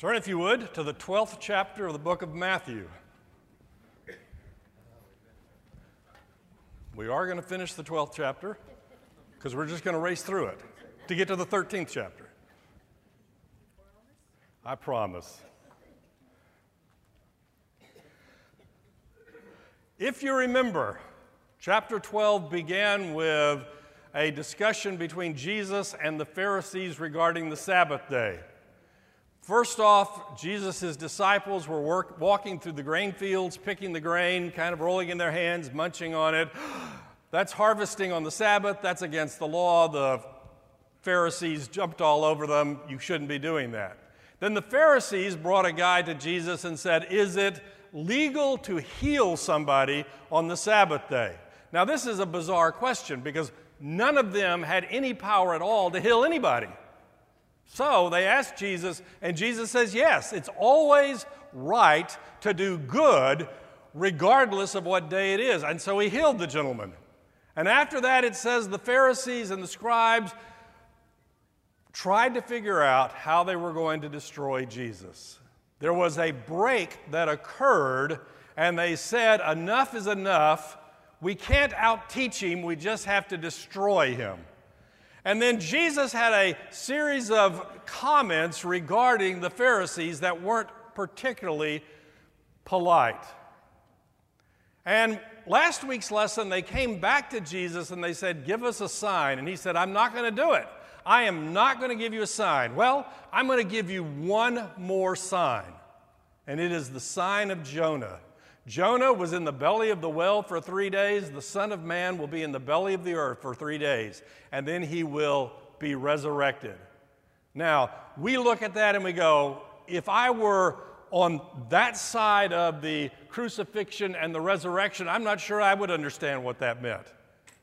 Turn, if you would, to the 12th chapter of the book of Matthew. We are going to finish the 12th chapter because we're just going to race through it to get to the 13th chapter. I promise. If you remember, chapter 12 began with a discussion between Jesus and the Pharisees regarding the Sabbath day. First off, Jesus' disciples were work, walking through the grain fields, picking the grain, kind of rolling in their hands, munching on it. That's harvesting on the Sabbath. That's against the law. The Pharisees jumped all over them. You shouldn't be doing that. Then the Pharisees brought a guy to Jesus and said, Is it legal to heal somebody on the Sabbath day? Now, this is a bizarre question because none of them had any power at all to heal anybody. So they asked Jesus, and Jesus says, Yes, it's always right to do good regardless of what day it is. And so he healed the gentleman. And after that, it says the Pharisees and the scribes tried to figure out how they were going to destroy Jesus. There was a break that occurred, and they said, Enough is enough. We can't out teach him, we just have to destroy him. And then Jesus had a series of comments regarding the Pharisees that weren't particularly polite. And last week's lesson, they came back to Jesus and they said, Give us a sign. And he said, I'm not going to do it. I am not going to give you a sign. Well, I'm going to give you one more sign, and it is the sign of Jonah. Jonah was in the belly of the well for three days. The Son of Man will be in the belly of the earth for three days, and then he will be resurrected. Now, we look at that and we go, if I were on that side of the crucifixion and the resurrection, I'm not sure I would understand what that meant.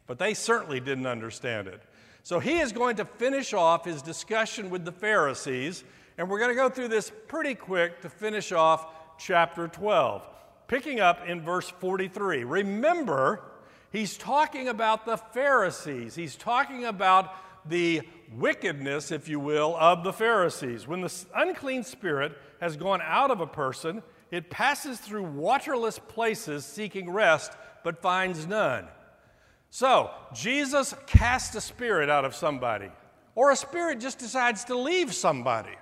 But they certainly didn't understand it. So he is going to finish off his discussion with the Pharisees, and we're going to go through this pretty quick to finish off chapter 12 picking up in verse 43. Remember, he's talking about the Pharisees. He's talking about the wickedness, if you will, of the Pharisees. When the unclean spirit has gone out of a person, it passes through waterless places seeking rest, but finds none. So, Jesus casts a spirit out of somebody, or a spirit just decides to leave somebody.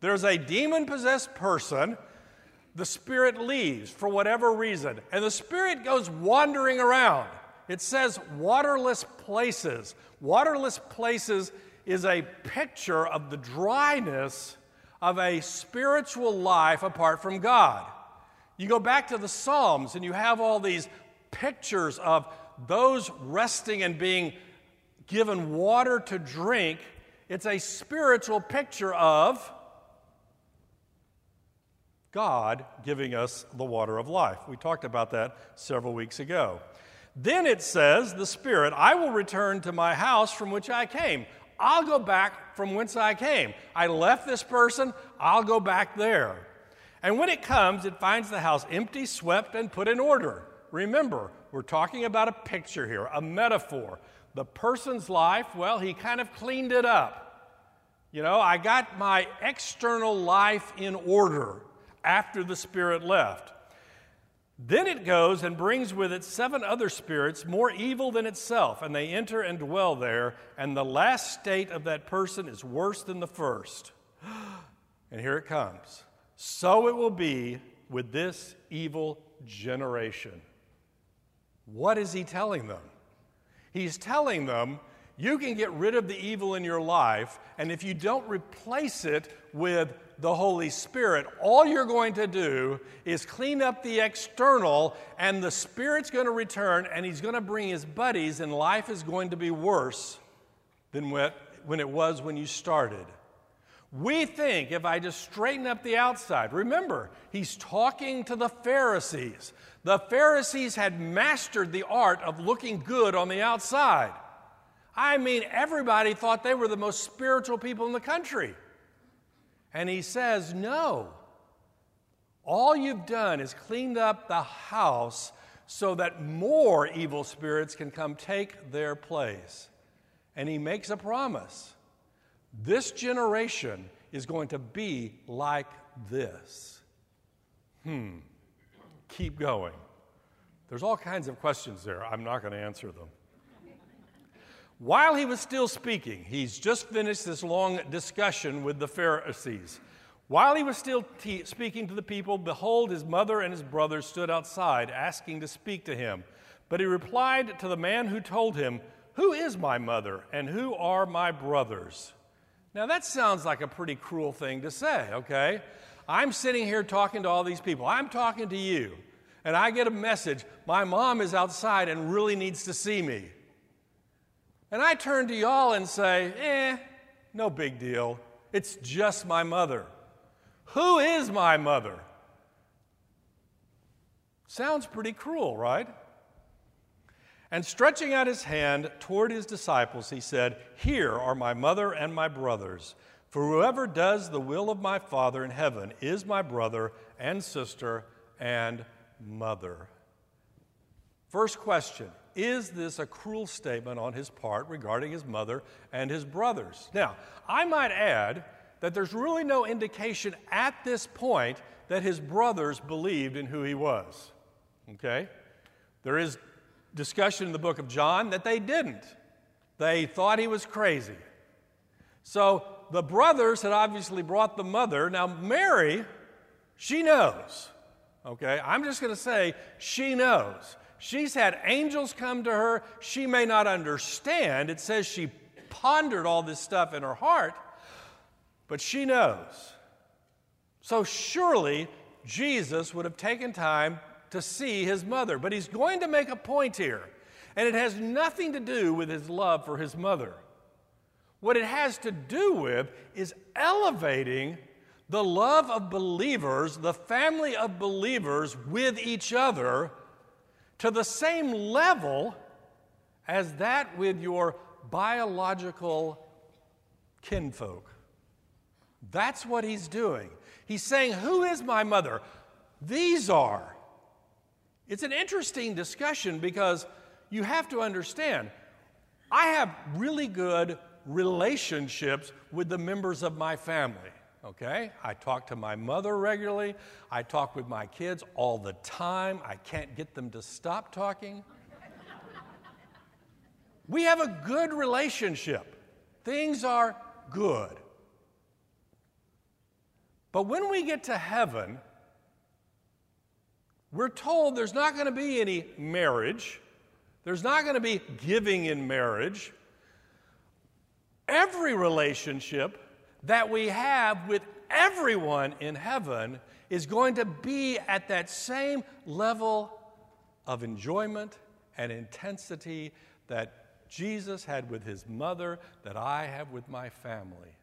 There's a demon possessed person the spirit leaves for whatever reason, and the spirit goes wandering around. It says waterless places. Waterless places is a picture of the dryness of a spiritual life apart from God. You go back to the Psalms and you have all these pictures of those resting and being given water to drink. It's a spiritual picture of God giving us the water of life. We talked about that several weeks ago. Then it says, the Spirit, I will return to my house from which I came. I'll go back from whence I came. I left this person, I'll go back there. And when it comes, it finds the house empty, swept, and put in order. Remember, we're talking about a picture here, a metaphor. The person's life, well, he kind of cleaned it up. You know, I got my external life in order after the Spirit left. Then it goes and brings with it seven other spirits more evil than itself, and they enter and dwell there, and the last state of that person is worse than the first. And here it comes. So it will be with this evil generation. What is he telling them? He's telling them you can get rid of the evil in your life, and if you don't replace it with the Holy Spirit, all you're going to do is clean up the external, and the Spirit's going to return, and He's going to bring His buddies, and life is going to be worse than what when it was when you started. We think if I just straighten up the outside, remember, He's talking to the Pharisees. The Pharisees had mastered the art of looking good on the outside. I mean, everybody thought they were the most spiritual people in the country. And he says, No. All you've done is cleaned up the house so that more evil spirits can come take their place. And he makes a promise. This generation is going to be like this. Hmm. Keep going. There's all kinds of questions there. I'm not going to answer them. While he was still speaking, he's just finished this long discussion with the Pharisees. While he was still te- speaking to the people, behold, his mother and his brothers stood outside, asking to speak to him. But he replied to the man who told him, Who is my mother, and who are my brothers? Now, that sounds like a pretty cruel thing to say, okay? I'm sitting here talking to all these people. I'm talking to you, and I get a message my mom is outside and really needs to see me. And I turn to y'all and say, eh, no big deal. It's just my mother. Who is my mother? Sounds pretty cruel, right? And stretching out his hand toward his disciples, he said, Here are my mother and my brothers. For whoever does the will of my Father in heaven is my brother and sister and mother. First question Is this a cruel statement on his part regarding his mother and his brothers? Now, I might add that there's really no indication at this point that his brothers believed in who he was. Okay? There is discussion in the book of John that they didn't. They thought he was crazy. So the brothers had obviously brought the mother. Now, Mary, she knows. Okay? I'm just going to say she knows. She's had angels come to her. She may not understand. It says she pondered all this stuff in her heart, but she knows. So surely Jesus would have taken time to see his mother. But he's going to make a point here, and it has nothing to do with his love for his mother. What it has to do with is elevating the love of believers, the family of believers with each other to the same level as that with your biological kinfolk. That's what he's doing. He's saying, Who is my mother? These are. It's an interesting discussion because you have to understand I have really good relationships with the members of my family. Okay? I talk to my mother regularly. I talk with my kids all the time. I can't get them to stop talking. we have a good relationship. Things are good. But when we get to heaven, we're told there's not going to be any marriage, there's not going to be giving in marriage. Every relationship that we have with everyone in heaven is going to be at that same level of enjoyment and intensity that Jesus had with his mother, that I have with my family.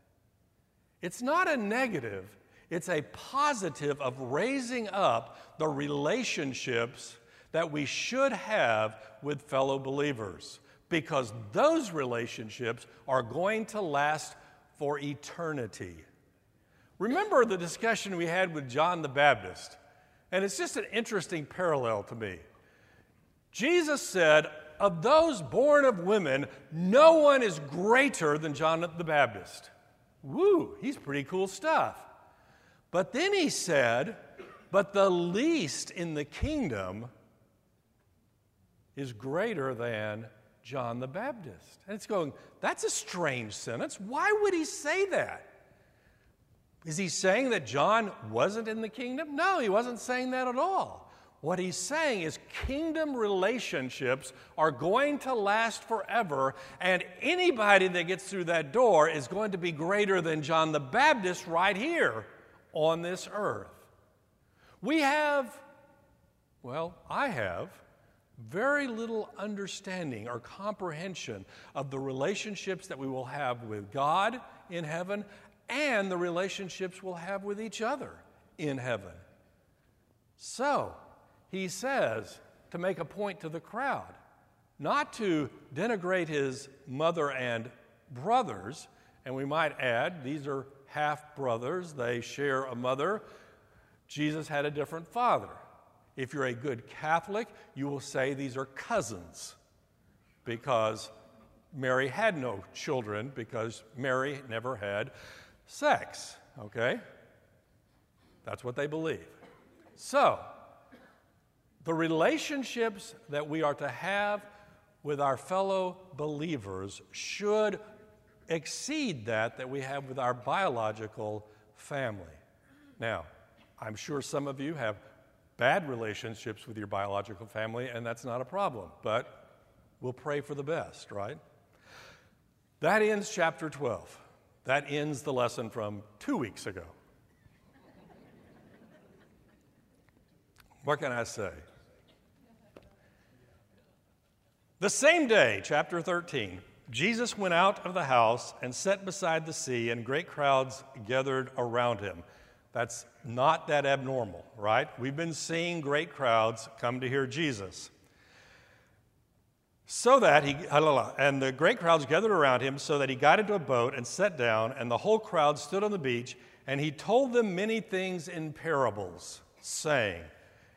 It's not a negative, it's a positive of raising up the relationships that we should have with fellow believers because those relationships are going to last for eternity. Remember the discussion we had with John the Baptist, and it's just an interesting parallel to me. Jesus said, Of those born of women, no one is greater than John the Baptist. Woo, he's pretty cool stuff. But then he said, But the least in the kingdom is greater than John the Baptist. And it's going, That's a strange sentence. Why would he say that? Is he saying that John wasn't in the kingdom? No, he wasn't saying that at all. What he's saying is kingdom relationships are going to last forever, and anybody that gets through that door is going to be greater than John the Baptist right here on this earth. We have, well, I have, very little understanding or comprehension of the relationships that we will have with God in heaven and the relationships we'll have with each other in heaven. So, he says to make a point to the crowd, not to denigrate his mother and brothers, and we might add, these are half brothers, they share a mother. Jesus had a different father. If you're a good Catholic, you will say these are cousins because Mary had no children because Mary never had sex. okay? That's what they believe. So, the relationships that we are to have with our fellow believers should exceed that that we have with our biological family. Now, I'm sure some of you have bad relationships with your biological family, and that's not a problem, but we'll pray for the best, right? That ends chapter 12. That ends the lesson from two weeks ago. What can I say? The same day, chapter 13, Jesus went out of the house and sat beside the sea, and great crowds gathered around him. That's not that abnormal, right? We've been seeing great crowds come to hear Jesus. So that he, and the great crowds gathered around him, so that he got into a boat and sat down, and the whole crowd stood on the beach, and he told them many things in parables, saying,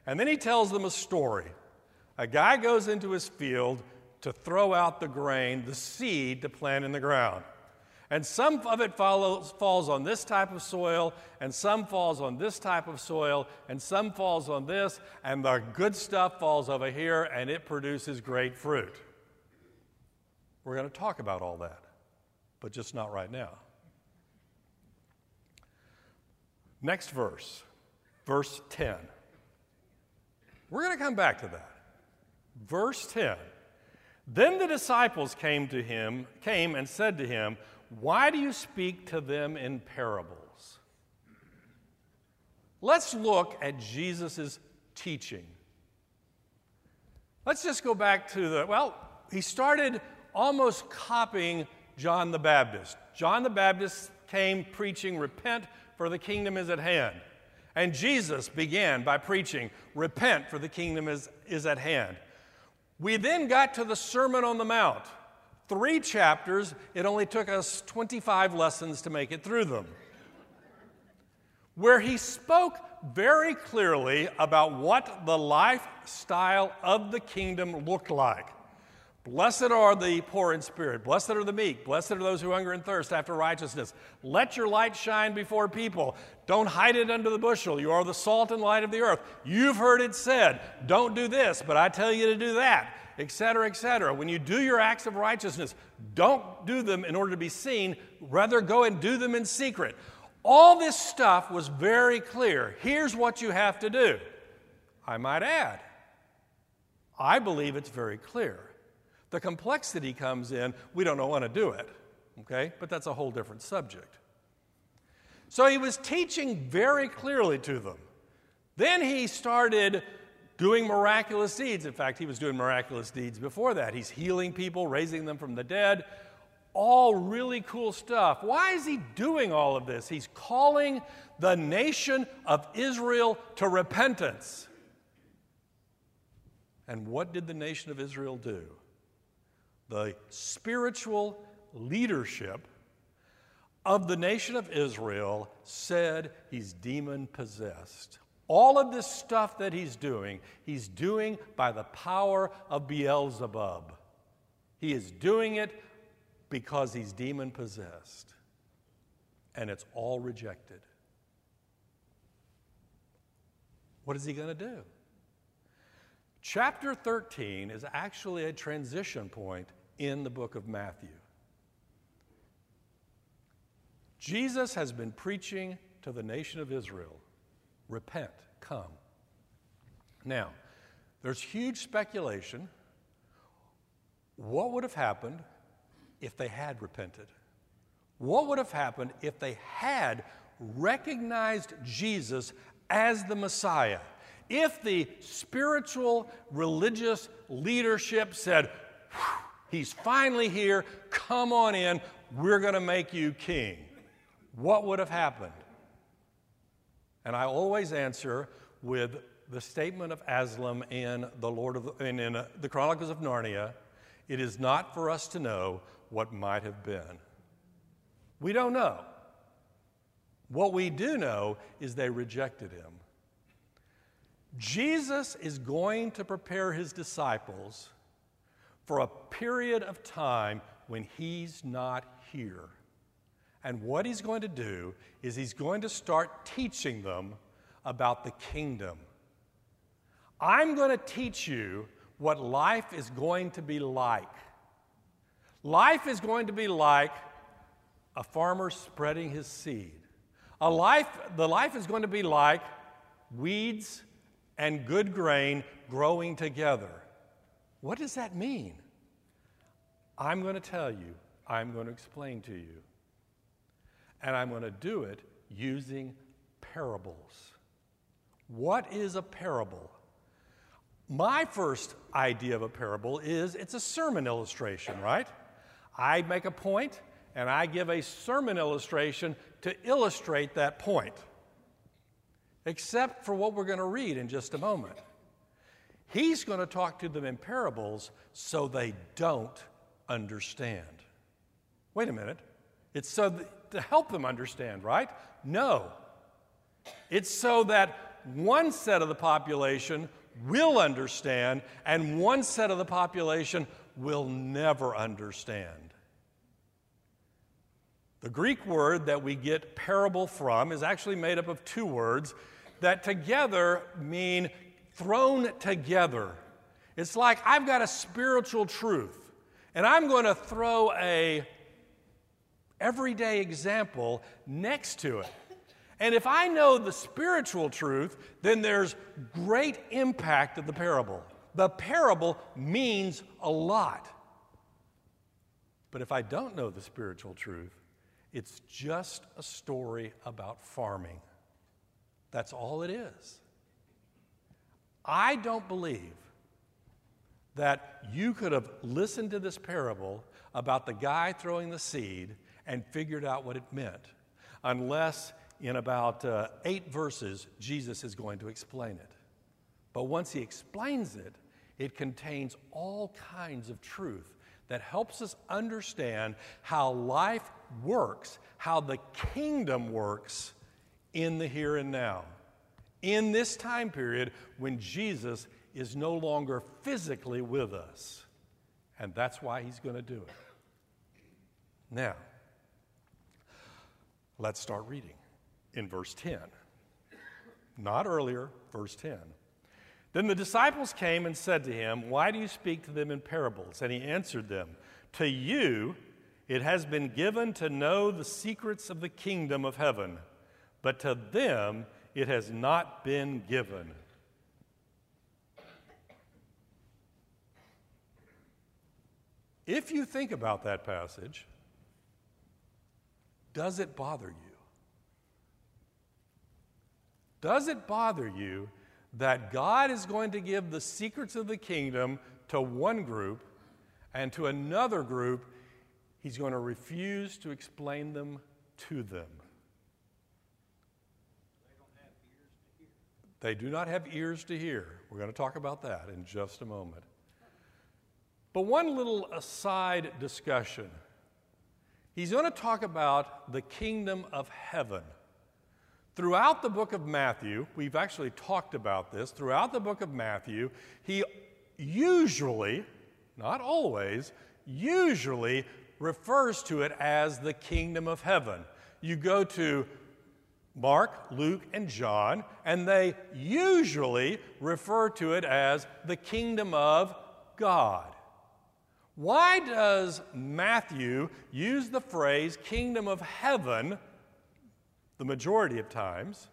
and then he tells them a story. A guy goes into his field to throw out the grain, the seed to plant in the ground. And some of it follows, falls on this type of soil, and some falls on this type of soil, and some falls on this, and the good stuff falls over here, and it produces great fruit. We're going to talk about all that, but just not right now. Next verse, verse 10. We're going to come back to that. Verse 10. Then the disciples came to him, came and said to him, Why do you speak to them in parables? Let's look at Jesus' teaching. Let's just go back to the, well, he started almost copying John the Baptist. John the Baptist came preaching, Repent, for the kingdom is at hand. And Jesus began by preaching, Repent, for the kingdom is, is at hand. We then got to the Sermon on the Mount. Three chapters, it only took us 25 lessons to make it through them. Where he spoke very clearly about what the lifestyle of the kingdom looked like. Blessed are the poor in spirit. Blessed are the meek. Blessed are those who hunger and thirst after righteousness. Let your light shine before people. Don't hide it under the bushel. You are the salt and light of the earth. You've heard it said, don't do this, but I tell you to do that, etc., etc. When you do your acts of righteousness, don't do them in order to be seen. Rather, go and do them in secret. All this stuff was very clear. Here's what you have to do. I might add, I believe it's very clear. The complexity comes in, we don't know how to do it, okay? But that's a whole different subject. So he was teaching very clearly to them. Then he started doing miraculous deeds. In fact, he was doing miraculous deeds before that. He's healing people, raising them from the dead. All really cool stuff. Why is he doing all of this? He's calling the nation of Israel to repentance. And what did the nation of Israel do? the spiritual leadership of the nation of Israel said he's demon possessed. All of this stuff that he's doing, he's doing by the power of Beelzebub. He is doing it because he's demon possessed. And it's all rejected. What is he going to do? Chapter 13 is actually a transition point in the book of Matthew. Jesus has been preaching to the nation of Israel repent, come. Now, there's huge speculation. What would have happened if they had repented? What would have happened if they had recognized Jesus as the Messiah? If the spiritual religious leadership said, He's finally here, come on in, we're going to make you king, what would have happened? And I always answer with the statement of Aslan in the Lord of the, in, in uh, the Chronicles of Narnia. It is not for us to know what might have been. We don't know. What we do know is they rejected him. Jesus is going to prepare his disciples for a period of time when he's not here. And what he's going to do is he's going to start teaching them about the kingdom. I'm going to teach you what life is going to be like. Life is going to be like a farmer spreading his seed. A life, the life is going to be like weeds and good grain growing together. What does that mean? I'm going to tell you, I'm going to explain to you. And I'm going to do it using parables. What is a parable? My first idea of a parable is it's a sermon illustration, right? I make a point and I give a sermon illustration to illustrate that point, except for what we're going to read in just a moment. He's going to talk to them in parables so they don't understand. Wait a minute. It's so th- to help them understand, right? No. It's so that one set of the population will understand and one set of the population will never understand. The Greek word that we get parable from is actually made up of two words that together mean thrown together. It's like I've got a spiritual truth and I'm going to throw a everyday example next to it. And if I know the spiritual truth, then there's great impact of the parable. The parable means a lot. But if I don't know the spiritual truth, it's just a story about farming. That's all it is. I don't believe that you could have listened to this parable about the guy throwing the seed and figured out what it meant unless in about uh, eight verses Jesus is going to explain it. But once he explains it, it contains all kinds of truth that helps us understand how life works, how the kingdom works in the here and now. In this time period when Jesus is no longer physically with us. And that's why he's going to do it. Now, let's start reading in verse 10. Not earlier, verse 10. Then the disciples came and said to him, Why do you speak to them in parables? And he answered them, To you it has been given to know the secrets of the kingdom of heaven, but to them it has not been given. If you think about that passage, does it bother you? Does it bother you that God is going to give the secrets of the kingdom to one group and to another group, he's going to refuse to explain them to them? They do not have ears to hear. We're going to talk about that in just a moment. But one little aside discussion. He's going to talk about the kingdom of heaven. Throughout the book of Matthew, we've actually talked about this. Throughout the book of Matthew, he usually, not always, usually refers to it as the kingdom of heaven. You go to Mark, Luke, and John, and they usually refer to it as the kingdom of God. Why does Matthew use the phrase kingdom of heaven the majority of times,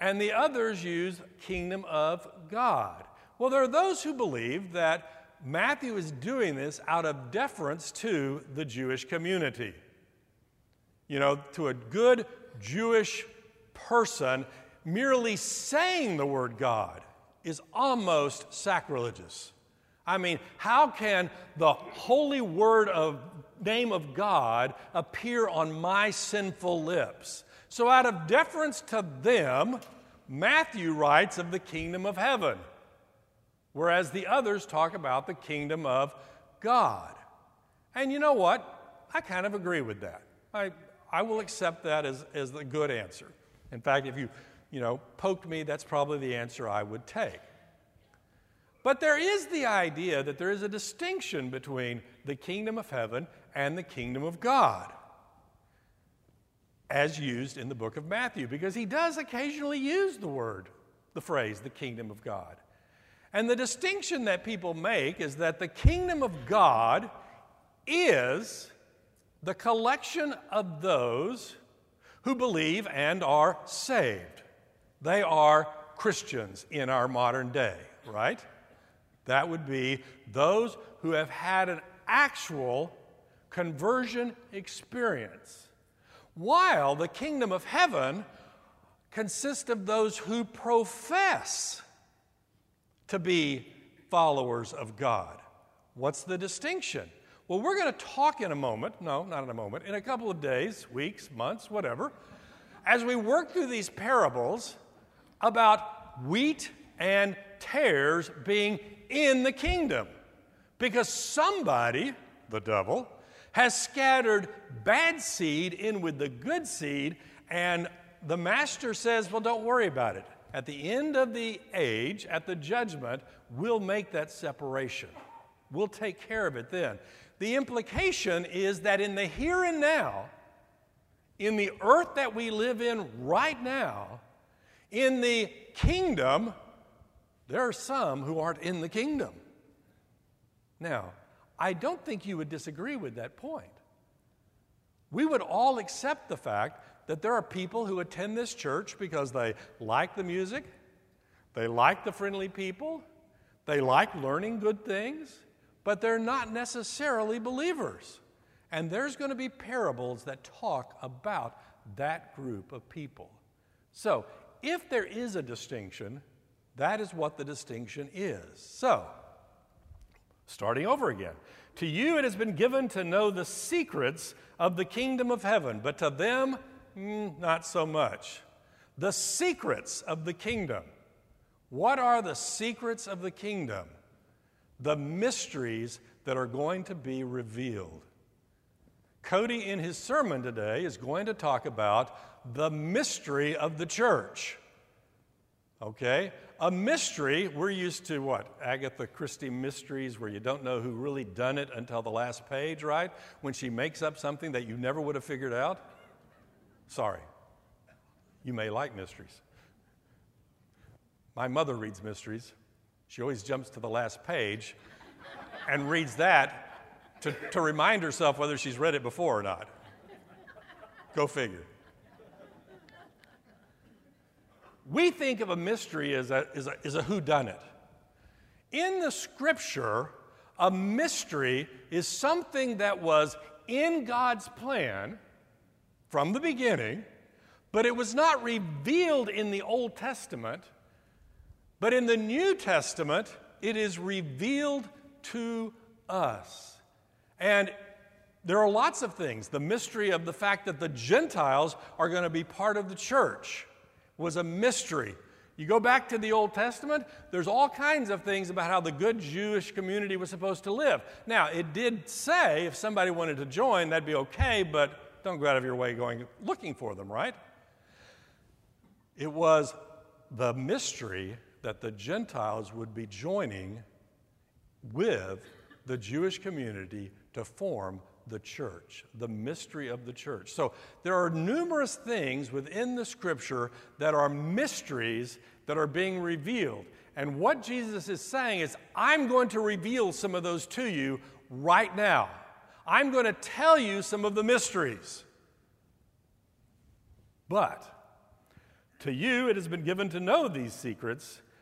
and the others use kingdom of God? Well, there are those who believe that Matthew is doing this out of deference to the Jewish community. You know, to a good Jewish person, merely saying the word God is almost sacrilegious. I mean, how can the holy word of name of God appear on my sinful lips? So, out of deference to them, Matthew writes of the kingdom of heaven, whereas the others talk about the kingdom of God. And you know what? I kind of agree with that. I, I will accept that as, as the good answer. In fact, if you, you know, poked me, that's probably the answer I would take. But there is the idea that there is a distinction between the kingdom of heaven and the kingdom of God. as used in the book of Matthew, because he does occasionally use the word, the phrase, the kingdom of God. And the distinction that people make is that the kingdom of God is the collection of those who believe and are saved. They are Christians in our modern day, right? That would be those who have had an actual conversion experience. While the kingdom of heaven consists of those who profess to be followers of God. What's the distinction? Well, we're going to talk in a moment, no, not in a moment, in a couple of days, weeks, months, whatever, as we work through these parables about wheat and tares being in the kingdom. Because somebody, the devil, has scattered bad seed in with the good seed, and the master says, Well, don't worry about it. At the end of the age, at the judgment, we'll make that separation. We'll take care of it then. The implication is that in the here and now, in the earth that we live in right now, in the kingdom, there are some who aren't in the kingdom. Now, I don't think you would disagree with that point. We would all accept the fact that there are people who attend this church because they like the music, they like the friendly people, they like learning good things, but they're not necessarily believers. And there's going to be parables that talk about that group of people. So, if there is a distinction, that is what the distinction is. So, starting over again. To you it has been given to know the secrets of the kingdom of heaven, but to them, mm, not so much. The secrets of the kingdom. What are the secrets of the kingdom? The mysteries that are going to be revealed. Cody, in his sermon today, is going to talk about the mystery of the church. Okay? A mystery, we're used to what? Agatha Christie mysteries where you don't know who really done it until the last page, right? When she makes up something that you never would have figured out. Sorry. You may like mysteries. My mother reads mysteries. She always jumps to the last page and reads that to, to remind herself whether she's read it before or not. Go figure. We think of a mystery as a, as a, as a whodunit. In the scripture, a mystery is something that was in God's plan from the beginning, but it was not revealed in the Old Testament. But in the New Testament, it is revealed to us. And there are lots of things. The mystery of the fact that the Gentiles are going to be part of the church was a mystery. You go back to the Old Testament, there's all kinds of things about how the good Jewish community was supposed to live. Now, it did say if somebody wanted to join, that'd be okay, but don't go out of your way going looking for them, right? It was the mystery that the Gentiles would be joining with the Jewish community to form the church, the mystery of the church. So there are numerous things within the scripture that are mysteries that are being revealed. And what Jesus is saying is, I'm going to reveal some of those to you right now. I'm going to tell you some of the mysteries. But to you it has been given to know these secrets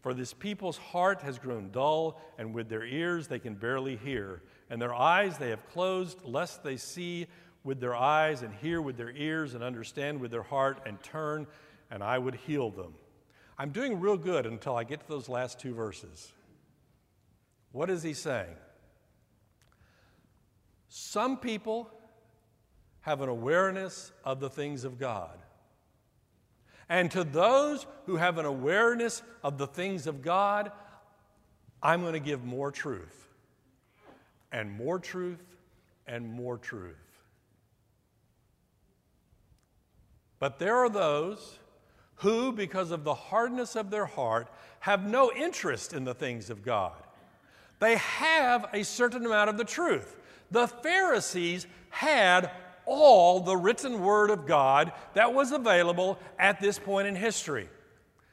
For this people's heart has grown dull, and with their ears they can barely hear, and their eyes they have closed, lest they see with their eyes, and hear with their ears, and understand with their heart, and turn, and I would heal them. I'm doing real good until I get to those last two verses. What is he saying? Some people have an awareness of the things of God. And to those who have an awareness of the things of God, I'm going to give more truth, and more truth, and more truth. But there are those who, because of the hardness of their heart, have no interest in the things of God. They have a certain amount of the truth. The Pharisees had all the written word of God that was available at this point in history.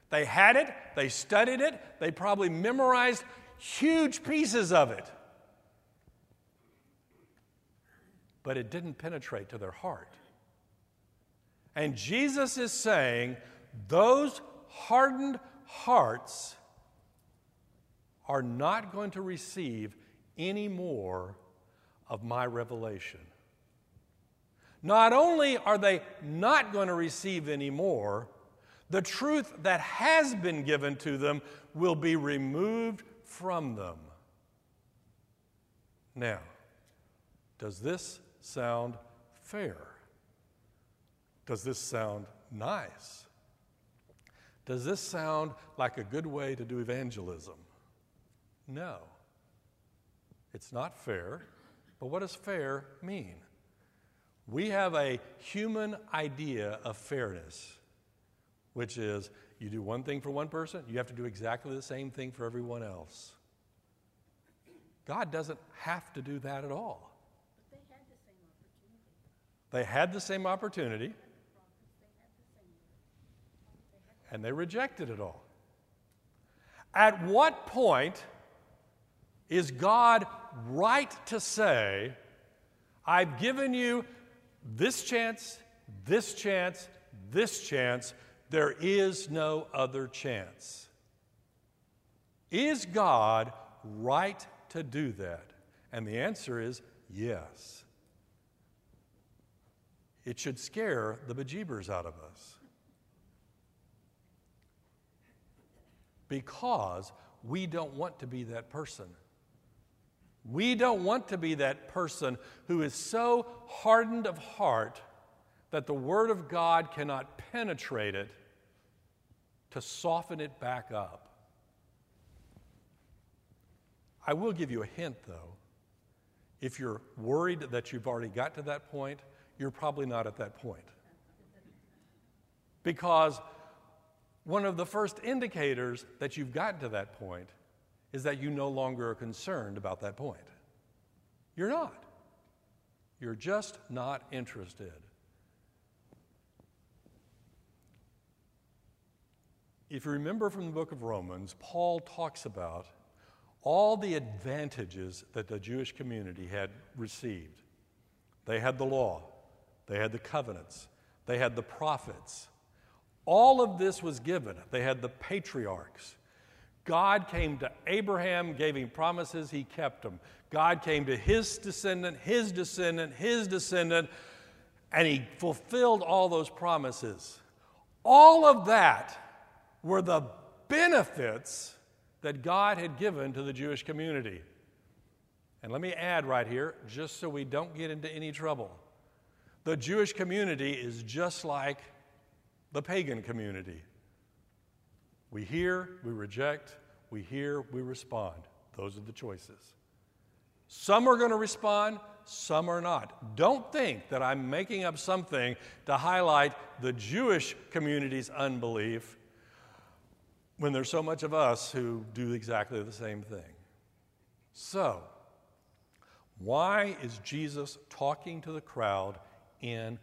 They had it, they studied it, they probably memorized huge pieces of it. But it didn't penetrate to their heart. And Jesus is saying, those hardened hearts are not going to receive any more of my revelation. Not only are they not going to receive any more, the truth that has been given to them will be removed from them. Now, does this sound fair? Does this sound nice? Does this sound like a good way to do evangelism? No. It's not fair, but what does fair mean? We have a human idea of fairness, which is you do one thing for one person, you have to do exactly the same thing for everyone else. God doesn't have to do that at all. They had the same opportunity, and they rejected it all. At what point is God right to say, I've given you this chance, this chance, this chance, there is no other chance. Is God right to do that? And the answer is yes. It should scare the bejeebers out of us. Because we don't want to be that person. We don't want to be that person who is so hardened of heart that the Word of God cannot penetrate it to soften it back up. I will give you a hint, though. If you're worried that you've already got to that point, you're probably not at that point. Because one of the first indicators that you've gotten to that point is that you no longer are concerned about that point. You're not. You're just not interested. If you remember from the book of Romans, Paul talks about all the advantages that the Jewish community had received. They had the law, they had the covenants, they had the prophets. All of this was given. They had the patriarchs. God came to Abraham, gave him promises, he kept them. God came to his descendant, his descendant, his descendant, and he fulfilled all those promises. All of that were the benefits that God had given to the Jewish community. And let me add right here, just so we don't get into any trouble the Jewish community is just like the pagan community. We hear, we reject, we hear, we respond. Those are the choices. Some are going to respond, some are not. Don't think that I'm making up something to highlight the Jewish community's unbelief when there's so much of us who do exactly the same thing. So, why is Jesus talking to the crowd in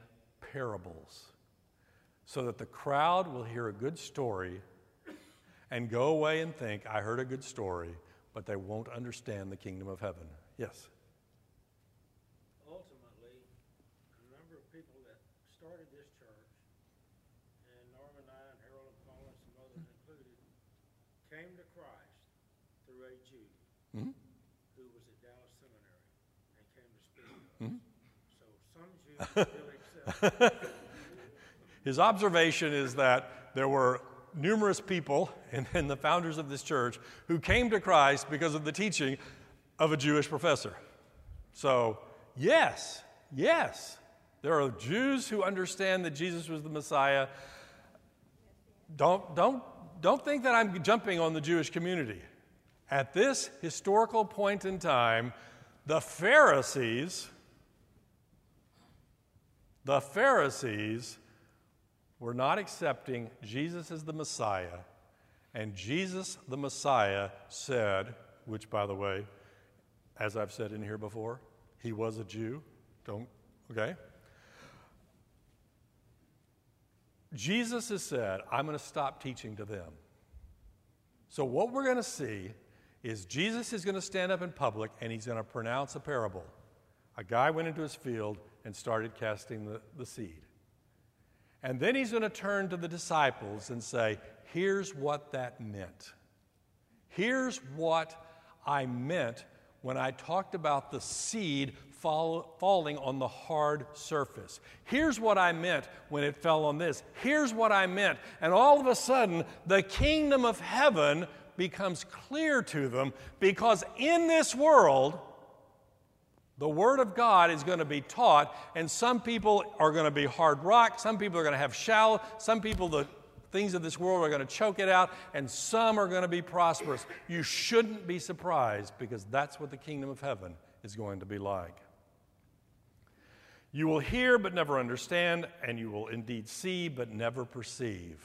parables? So that the crowd will hear a good story and go away and think, I heard a good story, but they won't understand the kingdom of heaven. Yes? Ultimately, a number of people that started this church, and Norm and I, and Harold and Paul, and some others included, came to Christ through a Jew Mhm. who was at Dallas Seminary and came to speak to us. So some Jews still accept His observation is that there were numerous people and, and the founders of this church who came to Christ because of the teaching of a Jewish professor. So, yes, yes, there are Jews who understand that Jesus was the Messiah, don't, don't, don't think that I'm jumping on the Jewish community. At this historical point in time, the Pharisees, the Pharisees were not accepting Jesus as the Messiah. And Jesus, the Messiah, said, which, by the way, as I've said in here before, he was a Jew. Don't, okay? Jesus has said, I'm going to stop teaching to them. So, what we're going to see is Jesus is going to stand up in public and he's going to pronounce a parable. A guy went into his field and started casting the, the seed. And then he's going to turn to the disciples and say, Here's what that meant. Here's what I meant when I talked about the seed fall, falling on the hard surface. Here's what I meant when it fell on this. Here's what I meant. And all of a sudden, the kingdom of heaven becomes clear to them because in this world, the Word of God is going to be taught, and some people are going to be hard rock, some people are going to have shallow, some people, the things of this world are going to choke it out, and some are going to be prosperous. You shouldn't be surprised because that's what the kingdom of heaven is going to be like. You will hear but never understand, and you will indeed see but never perceive.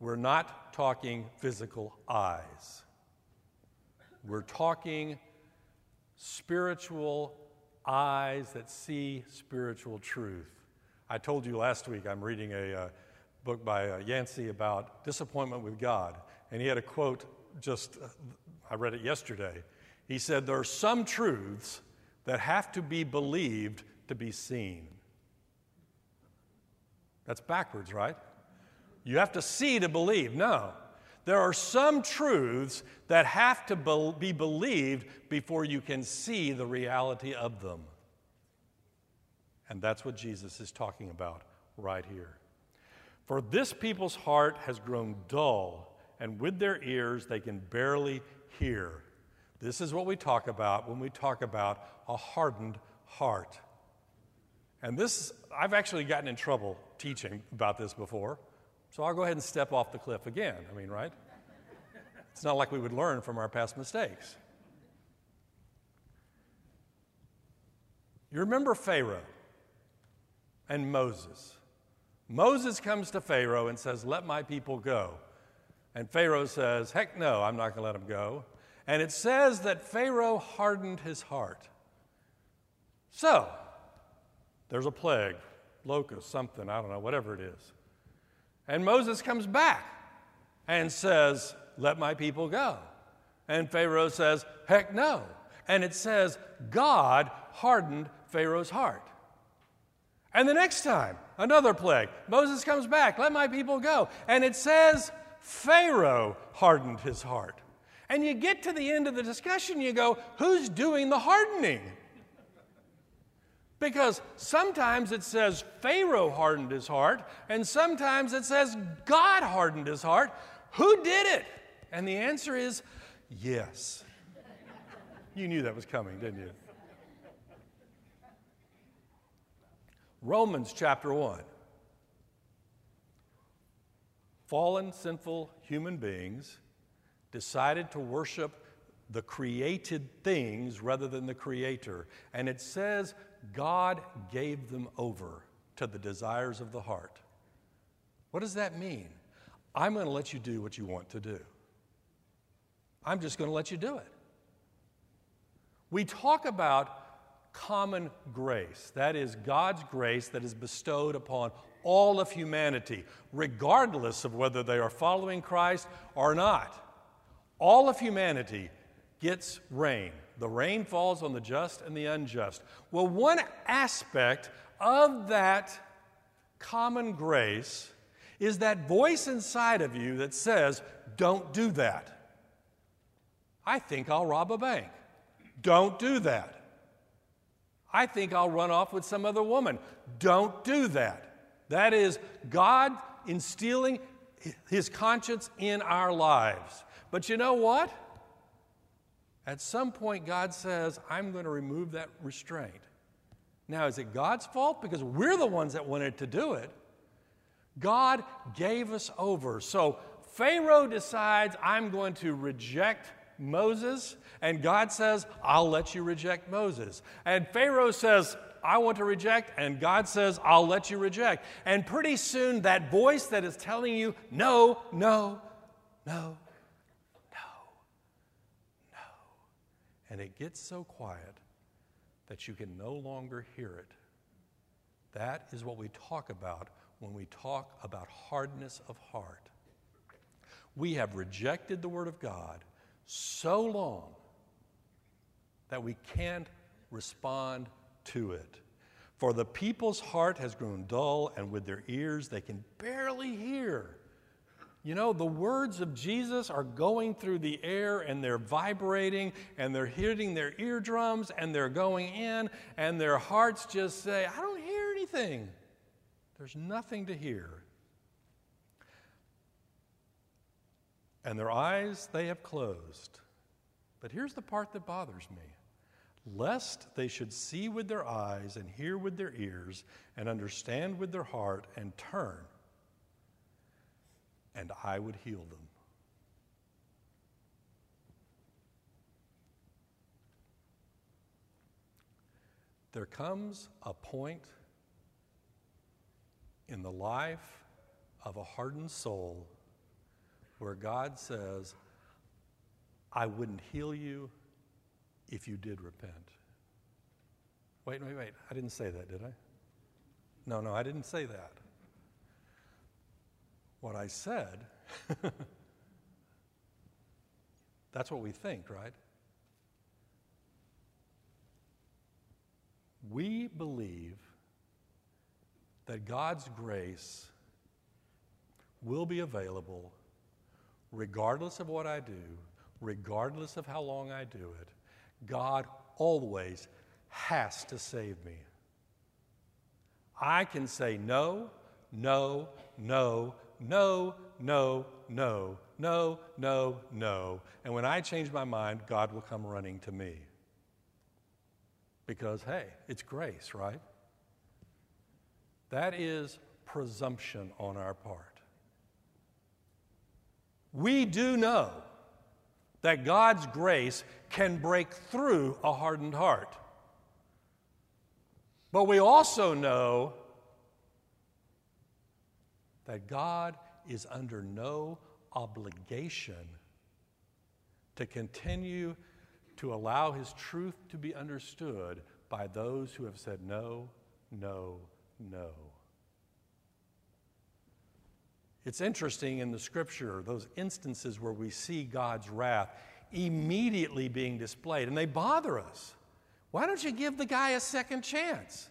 We're not talking physical eyes. We're talking spiritual eyes that see spiritual truth. I told you last week I'm reading a uh, book by uh, Yancey about disappointment with God, and he had a quote just, uh, I read it yesterday. He said, There are some truths that have to be believed to be seen. That's backwards, right? You have to see to believe. No. There are some truths that have to be believed before you can see the reality of them. And that's what Jesus is talking about right here. For this people's heart has grown dull, and with their ears they can barely hear. This is what we talk about when we talk about a hardened heart. And this, I've actually gotten in trouble teaching about this before. So I'll go ahead and step off the cliff again. I mean, right? It's not like we would learn from our past mistakes. You remember Pharaoh and Moses. Moses comes to Pharaoh and says, Let my people go. And Pharaoh says, Heck no, I'm not going to let them go. And it says that Pharaoh hardened his heart. So, there's a plague, locust, something, I don't know, whatever it is. And Moses comes back and says, Let my people go. And Pharaoh says, Heck no. And it says, God hardened Pharaoh's heart. And the next time, another plague. Moses comes back, let my people go. And it says, Pharaoh hardened his heart. And you get to the end of the discussion, you go, who's doing the hardening? Because sometimes it says Pharaoh hardened his heart, and sometimes it says God hardened his heart. Who did it? And the answer is yes. You knew that was coming, didn't you? Romans chapter 1. Fallen, sinful human beings decided to worship the created things rather than the creator. And it says God gave them over to the desires of the heart. What does that mean? I'm going to let you do what you want to do. I'm just going to let you do it. We talk about common grace. That is God's grace that is bestowed upon all of humanity, regardless of whether they are following Christ or not. All of humanity gets rain. The rain falls on the just and the unjust. Well, one aspect of that common grace is that voice inside of you that says, Don't do that. I think I'll rob a bank. Don't do that. I think I'll run off with some other woman. Don't do that. That is God instilling his conscience in our lives. But you know what? At some point, God says, I'm going to remove that restraint. Now, is it God's fault? Because we're the ones that wanted to do it. God gave us over. So Pharaoh decides, I'm going to reject Moses, and God says, I'll let you reject Moses. And Pharaoh says, I want to reject, and God says, I'll let you reject. And pretty soon, that voice that is telling you, no, no, no, and it gets so quiet that you can no longer hear it. That is what we talk about when we talk about hardness of heart. We have rejected the Word of God so long that we can't respond to it. For the people's heart has grown dull, and with their ears they can barely hear. You know, the words of Jesus are going through the air and they're vibrating and they're hitting their eardrums and they're going in, and their hearts just say, I don't hear anything. There's nothing to hear. And their eyes they have closed. But here's the part that bothers me lest they should see with their eyes and hear with their ears and understand with their heart and turn, and I would heal them. There comes a point in the life of a hardened soul where God says, I wouldn't heal you if you did repent. Wait, wait, wait. I didn't say that, did I? No, no, I didn't say that. What I said, that's what we think, right? We believe that God's grace will be available regardless of what I do, regardless of how long I do it. God always has to save me. I can say no, no, no, no, no, no, no, no, no. And when I change my mind, God will come running to me. Because, hey, it's grace, right? That is presumption on our part. We do know that God's grace can break through a hardened heart. But we also know that God is under no obligation to continue to allow His truth to be understood by those who have said no, no, no. It's interesting in the scripture, those instances where we see God's wrath immediately being displayed, and they bother us. Why don't you give the guy a second chance?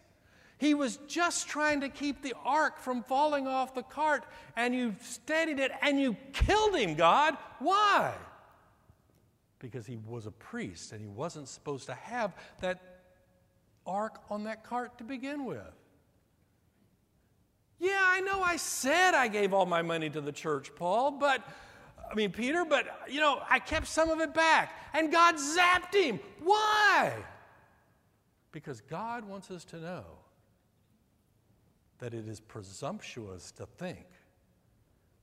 He was just trying to keep the ark from falling off the cart, and you steadied it and you killed him, God. Why? Because he was a priest and he wasn't supposed to have that ark on that cart to begin with. Yeah, I know I said I gave all my money to the church, Paul, but I mean, Peter, but you know, I kept some of it back and God zapped him. Why? Because God wants us to know that it is presumptuous to think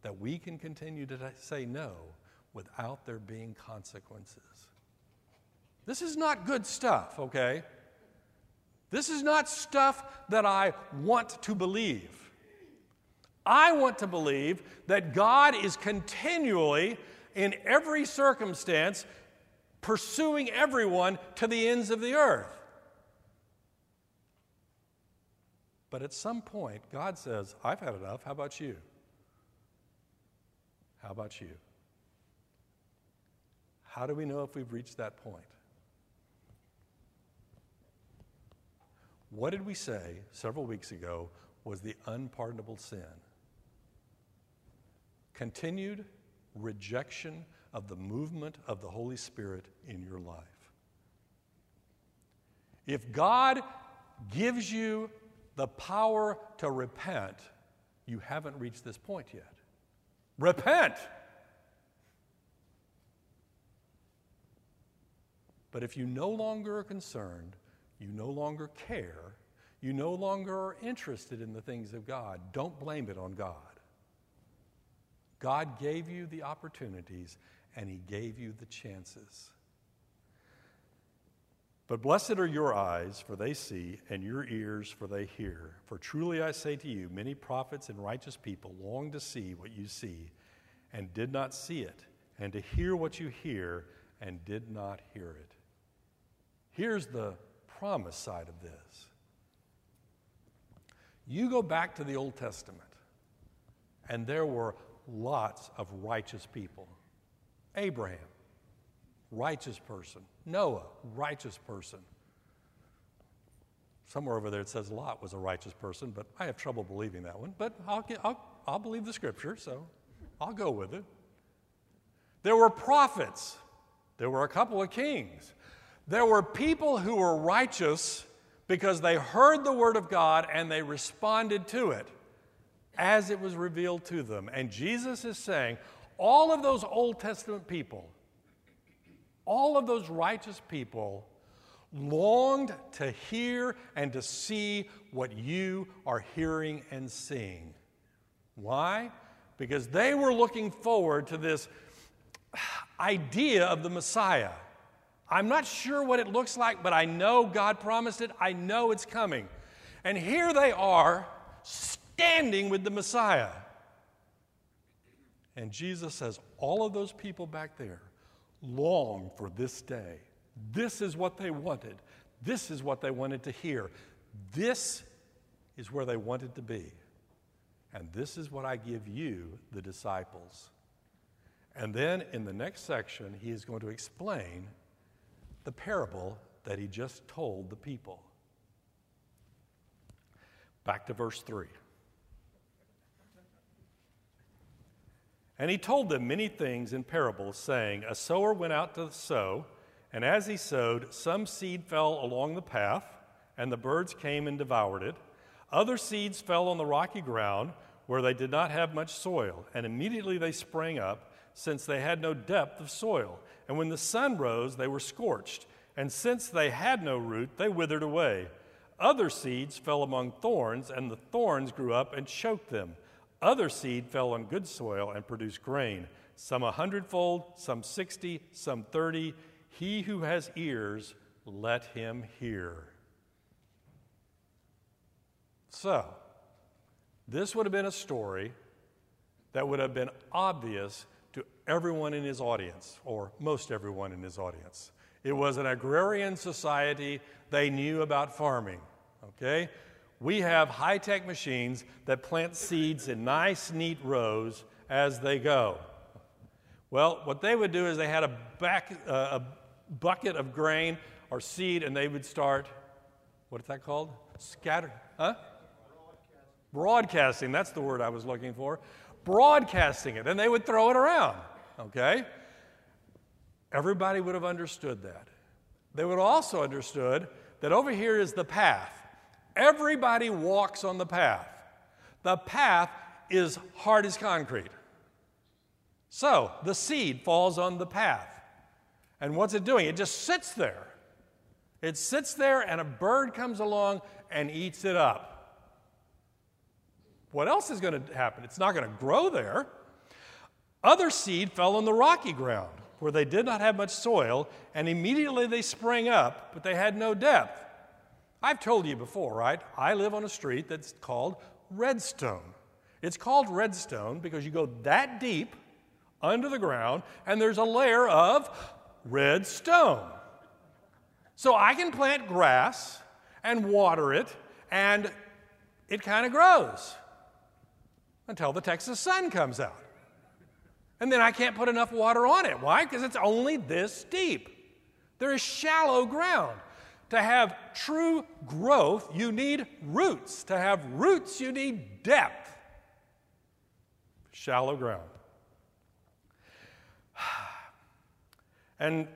that we can continue to say no without there being consequences. This is not good stuff, okay? This is not stuff that I want to believe. I want to believe that God is continually, in every circumstance, pursuing everyone to the ends of the earth. But at some point, God says, I've had enough. How about you? How about you? How do we know if we've reached that point? What did we say several weeks ago was the unpardonable sin? continued rejection of the movement of the Holy Spirit in your life. If God gives you the power to repent, you haven't reached this point yet. Repent! But if you no longer are concerned, you no longer care, You no longer are interested in the things of God. Don't blame it on God. God gave you the opportunities and He gave you the chances. But blessed are your eyes, for they see, and your ears, for they hear. For truly I say to you, many prophets and righteous people long to see what you see, and did not see it, and to hear what you hear, and did not hear it. Here's the promise side of this you go back to the Old Testament, and there were lots of righteous people. Abraham, righteous person. Noah, righteous person. Somewhere over there it says Lot was a righteous person, but I have trouble believing that one. But I'll, get, I'll, I'll believe the scripture, so I'll go with it. There were prophets, there were a couple of kings. There were people who were righteous because they heard the word of God and they responded to it as it was revealed to them. And Jesus is saying, all of those Old Testament people, all of those righteous people longed to hear and to see what you are hearing and seeing. Why? Because they were looking forward to this idea of the Messiah. I'm not sure what it looks like, but I know God promised it. I know it's coming. And here they are standing with the Messiah. And Jesus says, All of those people back there long for this day. This is what they wanted. This is what they wanted to hear. This is where they wanted to be. And this is what I give you, the disciples. And then in the next section, he is going to explain the parable that he just told the people. Back to verse 3. And he told them many things in parables, saying, A sower went out to sow, and as he sowed, some seed fell along the path, and the birds came and devoured it. Other seeds fell on the rocky ground, where they did not have much soil, and immediately they sprang up, since they had no depth of soil. And when the sun rose, they were scorched, and since they had no root, they withered away. Other seeds fell among thorns, and the thorns grew up and choked them. Other seed fell on good soil and produced grain, some a hundredfold, some sixty, some thirty. He who has ears, let him hear. So, this would have been a story that would have been obvious to everyone in his audience, or most everyone in his audience. It was an agrarian society, they knew about farming, okay? We have high tech machines that plant seeds in nice, neat rows as they go. Well, what they would do is they had a, back, uh, a bucket of grain or seed and they would start, what is that called? Scatter, huh? Broadcasting. Broadcasting, that's the word I was looking for. Broadcasting it, and they would throw it around, okay? Everybody would have understood that. They would also understood that over here is the path. Everybody walks on the path. The path is hard as concrete. So the seed falls on the path. And what's it doing? It just sits there. It sits there, and a bird comes along and eats it up. What else is going to happen? It's not going to grow there. Other seed fell on the rocky ground where they did not have much soil, and immediately they sprang up, but they had no depth. I've told you before, right? I live on a street that's called Redstone. It's called Redstone because you go that deep under the ground and there's a layer of red stone. So I can plant grass and water it and it kind of grows until the Texas sun comes out. And then I can't put enough water on it. Why? Because it's only this deep. There is shallow ground. To have true growth, you need roots. To have roots, you need depth. Shallow ground. And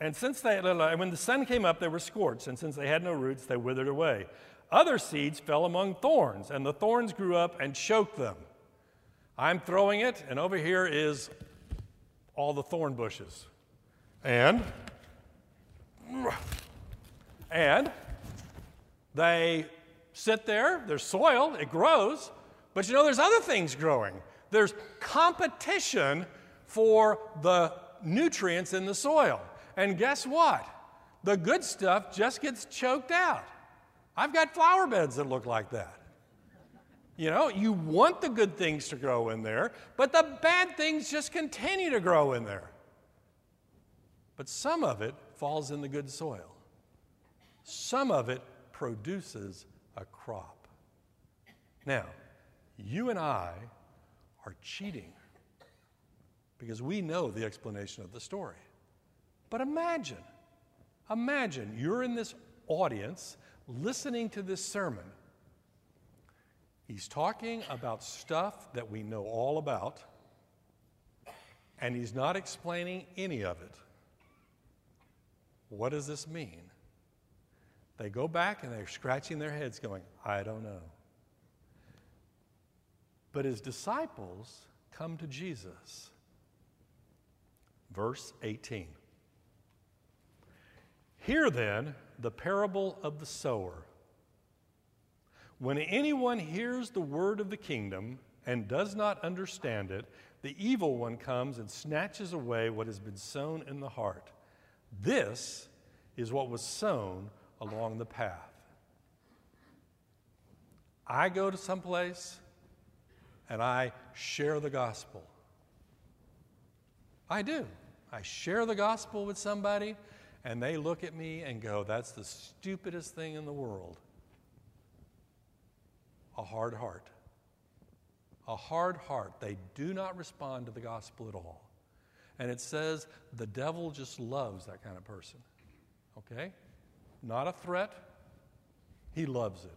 and since they, and when the sun came up, they were scorched, and since they had no roots, they withered away. Other seeds fell among thorns, and the thorns grew up and choked them. I'm throwing it, and over here is all the thorn bushes. And and they sit there, there's soil, it grows, but you know, there's other things growing. There's competition for the nutrients in the soil. And guess what? The good stuff just gets choked out. I've got flower beds that look like that. You know, you want the good things to grow in there, but the bad things just continue to grow in there. But some of it falls in the good soil, some of it produces a crop. Now, you and I are cheating because we know the explanation of the story. But imagine, imagine you're in this audience listening to this sermon. He's talking about stuff that we know all about, and he's not explaining any of it. What does this mean? They go back and they're scratching their heads, going, I don't know. But his disciples come to Jesus. Verse 18. Hear then the parable of the sower. When anyone hears the word of the kingdom and does not understand it, the evil one comes and snatches away what has been sown in the heart. This is what was sown along the path. I go to some place and I share the gospel. I do. I share the gospel with somebody and they look at me and go, That's the stupidest thing in the world. A hard heart. A hard heart. They do not respond to the gospel at all. And it says the devil just loves that kind of person. Okay? Not a threat, he loves it.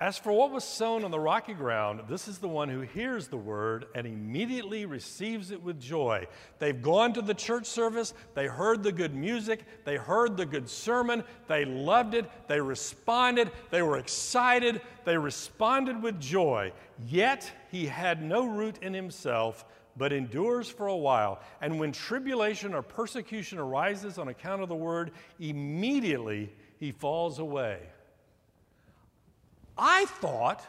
As for what was sown on the rocky ground, this is the one who hears the word and immediately receives it with joy. They've gone to the church service, they heard the good music, they heard the good sermon, they loved it, they responded, they were excited, they responded with joy. Yet he had no root in himself, but endures for a while. And when tribulation or persecution arises on account of the word, immediately he falls away. I thought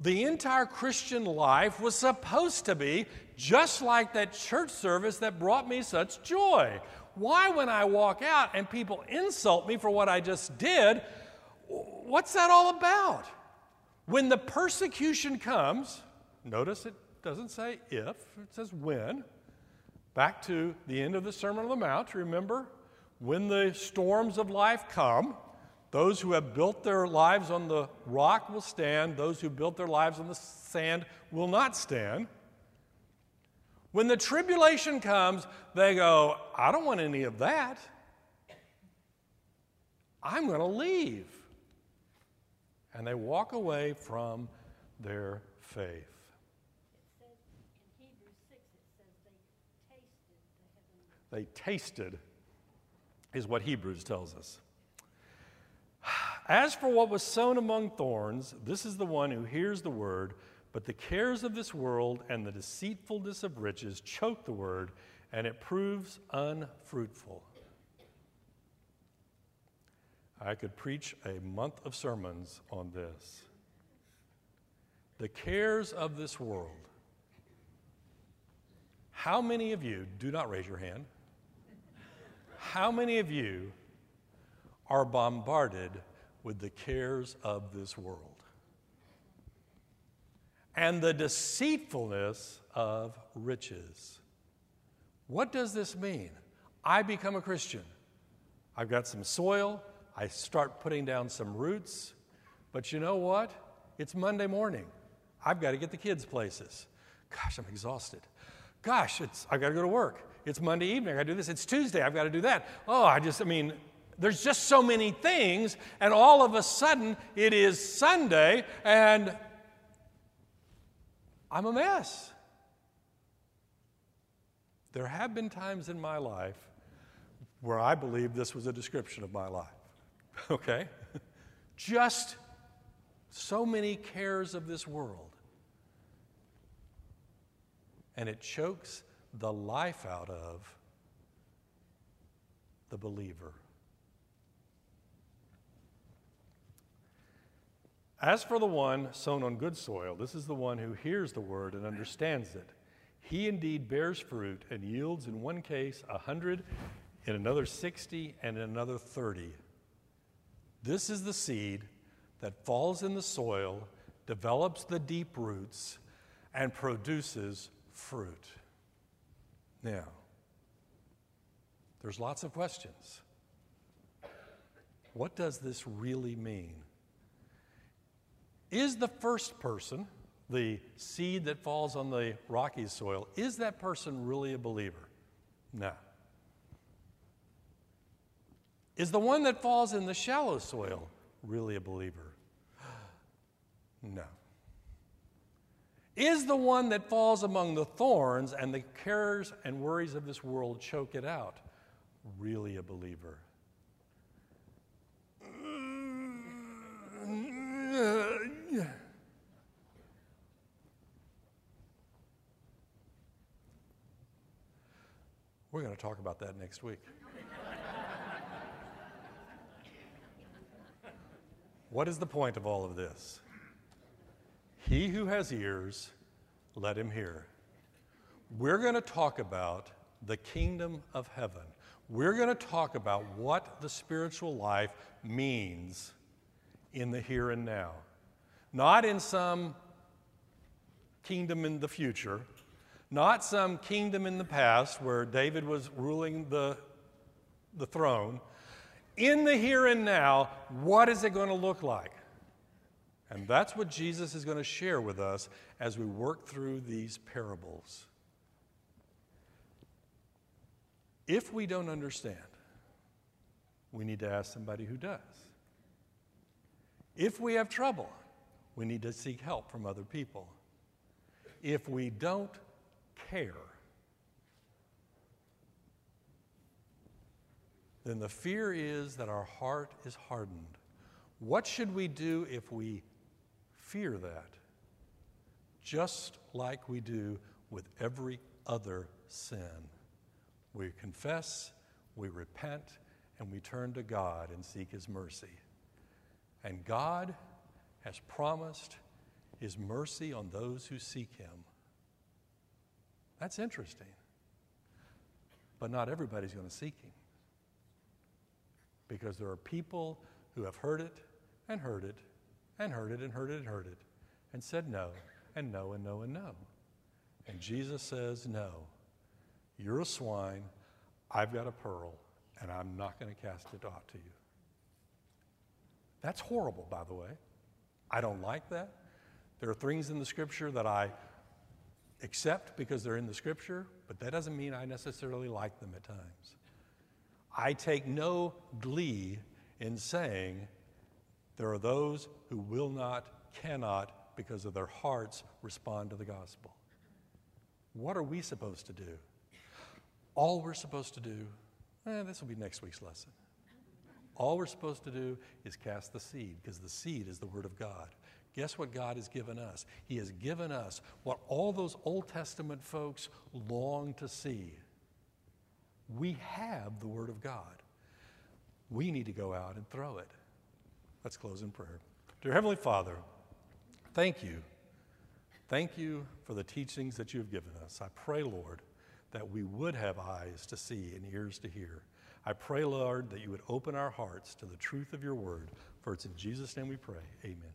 the entire Christian life was supposed to be just like that church service that brought me such joy. Why, when I walk out and people insult me for what I just did, what's that all about? When the persecution comes, notice it doesn't say if, it says when. Back to the end of the Sermon on the Mount, remember? When the storms of life come, those who have built their lives on the rock will stand, those who built their lives on the sand will not stand. When the tribulation comes, they go, I don't want any of that. I'm going to leave. And they walk away from their faith. It says, in Hebrews 6, it says they tasted is what Hebrews tells us. As for what was sown among thorns, this is the one who hears the word, but the cares of this world and the deceitfulness of riches choke the word, and it proves unfruitful. I could preach a month of sermons on this. The cares of this world. How many of you, do not raise your hand, how many of you are bombarded with the cares of this world and the deceitfulness of riches. What does this mean? I become a Christian. I've got some soil, I start putting down some roots, but you know what? It's Monday morning. I've got to get the kids places. Gosh, I'm exhausted. Gosh, it's, I've got to go to work. It's Monday evening. I do this. It's Tuesday. I've got to do that. Oh, I just, I mean, there's just so many things, and all of a sudden it is Sunday, and I'm a mess. There have been times in my life where I believe this was a description of my life. Okay? Just so many cares of this world. And it chokes the life out of the believer. As for the one sown on good soil, this is the one who hears the word and understands it. He indeed bears fruit and yields in one case a hundred, in another sixty, and in another thirty. This is the seed that falls in the soil, develops the deep roots, and produces fruit. Now, there's lots of questions. What does this really mean? Is the first person, the seed that falls on the rocky soil, is that person really a believer? No. Is the one that falls in the shallow soil really a believer? No. Is the one that falls among the thorns and the cares and worries of this world choke it out really a believer? We're going to talk about that next week. what is the point of all of this? He who has ears, let him hear. We're going to talk about the kingdom of heaven. We're going to talk about what the spiritual life means in the here and now, not in some kingdom in the future, not some kingdom in the past where David was ruling the, the throne. In the here and now, what is it going to look like? And that's what Jesus is going to share with us as we work through these parables. If we don't understand, we need to ask somebody who does. If we have trouble, we need to seek help from other people. If we don't care, then the fear is that our heart is hardened. What should we do if we fear that? Just like we do with every other sin. We confess, we repent, and we turn to God and seek His mercy. And God has promised His mercy on those who seek Him. That's interesting. But not everybody's going to seek Him. Because there are people who have heard it and heard it and heard it and heard it and heard it and said no and no and no and no. And Jesus says, No, you're a swine. I've got a pearl, and I'm not going to cast it off to you. That's horrible, by the way. I don't like that. There are things in the scripture that I accept because they're in the scripture, but that doesn't mean I necessarily like them at times. I take no glee in saying there are those who will not, cannot, because of their hearts, respond to the gospel. What are we supposed to do? All we're supposed to do, eh, this will be next week's lesson. All we're supposed to do is cast the seed, because the seed is the Word of God. Guess what God has given us? He has given us what all those Old Testament folks long to see. We have the Word of God. We need to go out and throw it. Let's close in prayer. Dear Heavenly Father, thank you. Thank you for the teachings that you have given us. I pray, Lord, that we would have eyes to see and ears to hear. I pray, Lord, that you would open our hearts to the truth of your word. For it's in Jesus' name we pray. Amen.